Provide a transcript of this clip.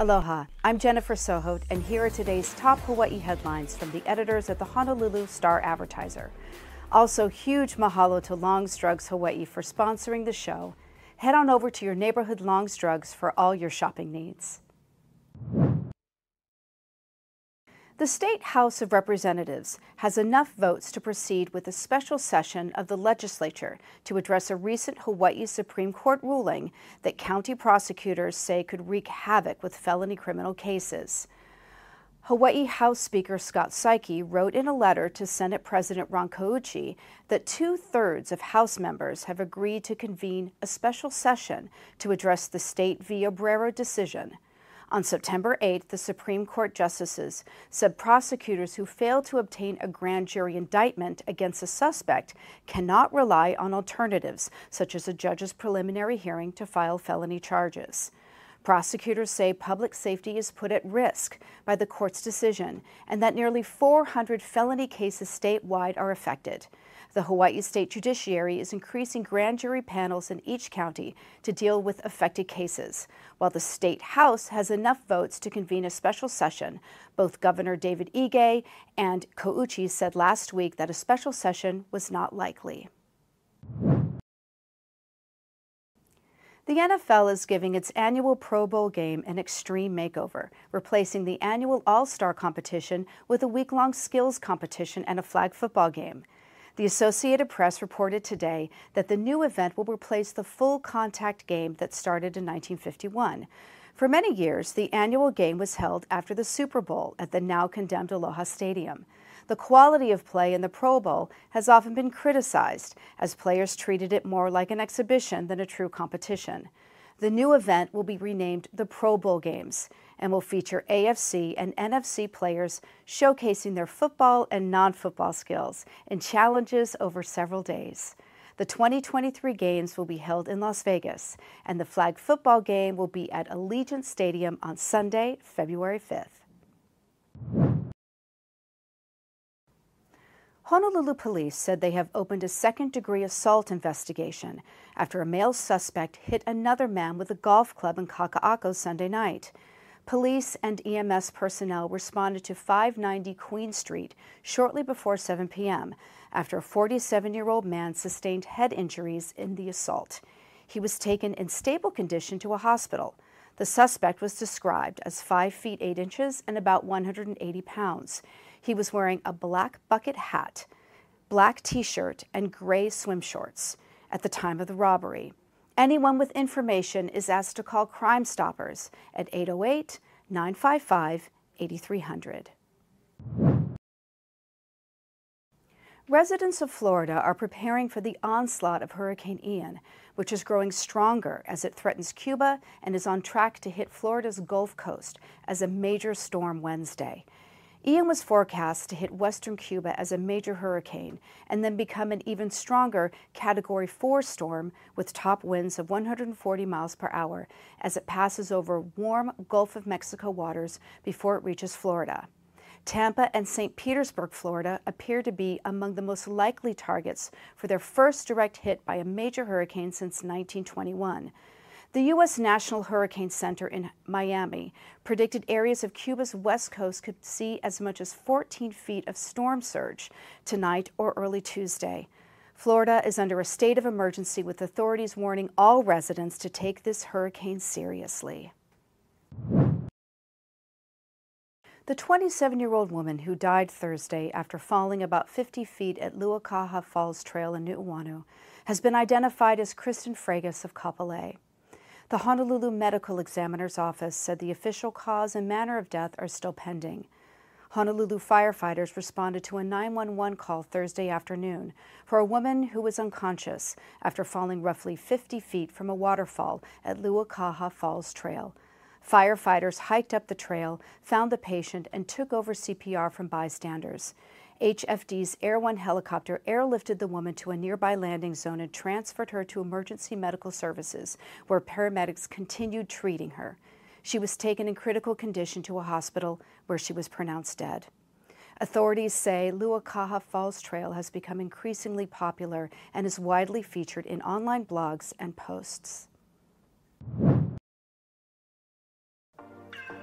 Aloha, I'm Jennifer Sojot, and here are today's top Hawaii headlines from the editors at the Honolulu Star Advertiser. Also, huge mahalo to Long's Drugs Hawaii for sponsoring the show. Head on over to your neighborhood Long's Drugs for all your shopping needs. The State House of Representatives has enough votes to proceed with a special session of the legislature to address a recent Hawaii Supreme Court ruling that county prosecutors say could wreak havoc with felony criminal cases. Hawaii House Speaker Scott Saiki wrote in a letter to Senate President Ron Kouchi that two thirds of House members have agreed to convene a special session to address the state v. Obrero decision. On September 8th, the Supreme Court justices said prosecutors who fail to obtain a grand jury indictment against a suspect cannot rely on alternatives, such as a judge's preliminary hearing to file felony charges. Prosecutors say public safety is put at risk by the court's decision and that nearly 400 felony cases statewide are affected. The Hawaii State Judiciary is increasing grand jury panels in each county to deal with affected cases. While the State House has enough votes to convene a special session, both Governor David Ige and Kouchi said last week that a special session was not likely. The NFL is giving its annual Pro Bowl game an extreme makeover, replacing the annual All Star competition with a week long skills competition and a flag football game. The Associated Press reported today that the new event will replace the full contact game that started in 1951. For many years, the annual game was held after the Super Bowl at the now condemned Aloha Stadium. The quality of play in the Pro Bowl has often been criticized, as players treated it more like an exhibition than a true competition. The new event will be renamed the Pro Bowl Games and will feature AFC and NFC players showcasing their football and non football skills in challenges over several days. The 2023 games will be held in Las Vegas, and the flag football game will be at Allegiant Stadium on Sunday, February 5th. Honolulu police said they have opened a second degree assault investigation after a male suspect hit another man with a golf club in Kaka'ako Sunday night. Police and EMS personnel responded to 590 Queen Street shortly before 7 p.m. after a 47 year old man sustained head injuries in the assault. He was taken in stable condition to a hospital. The suspect was described as 5 feet 8 inches and about 180 pounds. He was wearing a black bucket hat, black t shirt, and gray swim shorts at the time of the robbery. Anyone with information is asked to call Crime Stoppers at 808 955 8300. Residents of Florida are preparing for the onslaught of Hurricane Ian, which is growing stronger as it threatens Cuba and is on track to hit Florida's Gulf Coast as a major storm Wednesday. Ian was forecast to hit western Cuba as a major hurricane and then become an even stronger Category 4 storm with top winds of 140 miles per hour as it passes over warm Gulf of Mexico waters before it reaches Florida. Tampa and St. Petersburg, Florida, appear to be among the most likely targets for their first direct hit by a major hurricane since 1921. The U.S. National Hurricane Center in Miami predicted areas of Cuba's west coast could see as much as 14 feet of storm surge tonight or early Tuesday. Florida is under a state of emergency with authorities warning all residents to take this hurricane seriously. The 27 year old woman who died Thursday after falling about 50 feet at Luakaha Falls Trail in Nu'uanu has been identified as Kristen Fragus of Kapolei. The Honolulu Medical Examiner's Office said the official cause and manner of death are still pending. Honolulu firefighters responded to a 911 call Thursday afternoon for a woman who was unconscious after falling roughly 50 feet from a waterfall at Luakaha Falls Trail. Firefighters hiked up the trail, found the patient, and took over CPR from bystanders. HFD's Air One helicopter airlifted the woman to a nearby landing zone and transferred her to emergency medical services, where paramedics continued treating her. She was taken in critical condition to a hospital where she was pronounced dead. Authorities say Luakaha Falls Trail has become increasingly popular and is widely featured in online blogs and posts.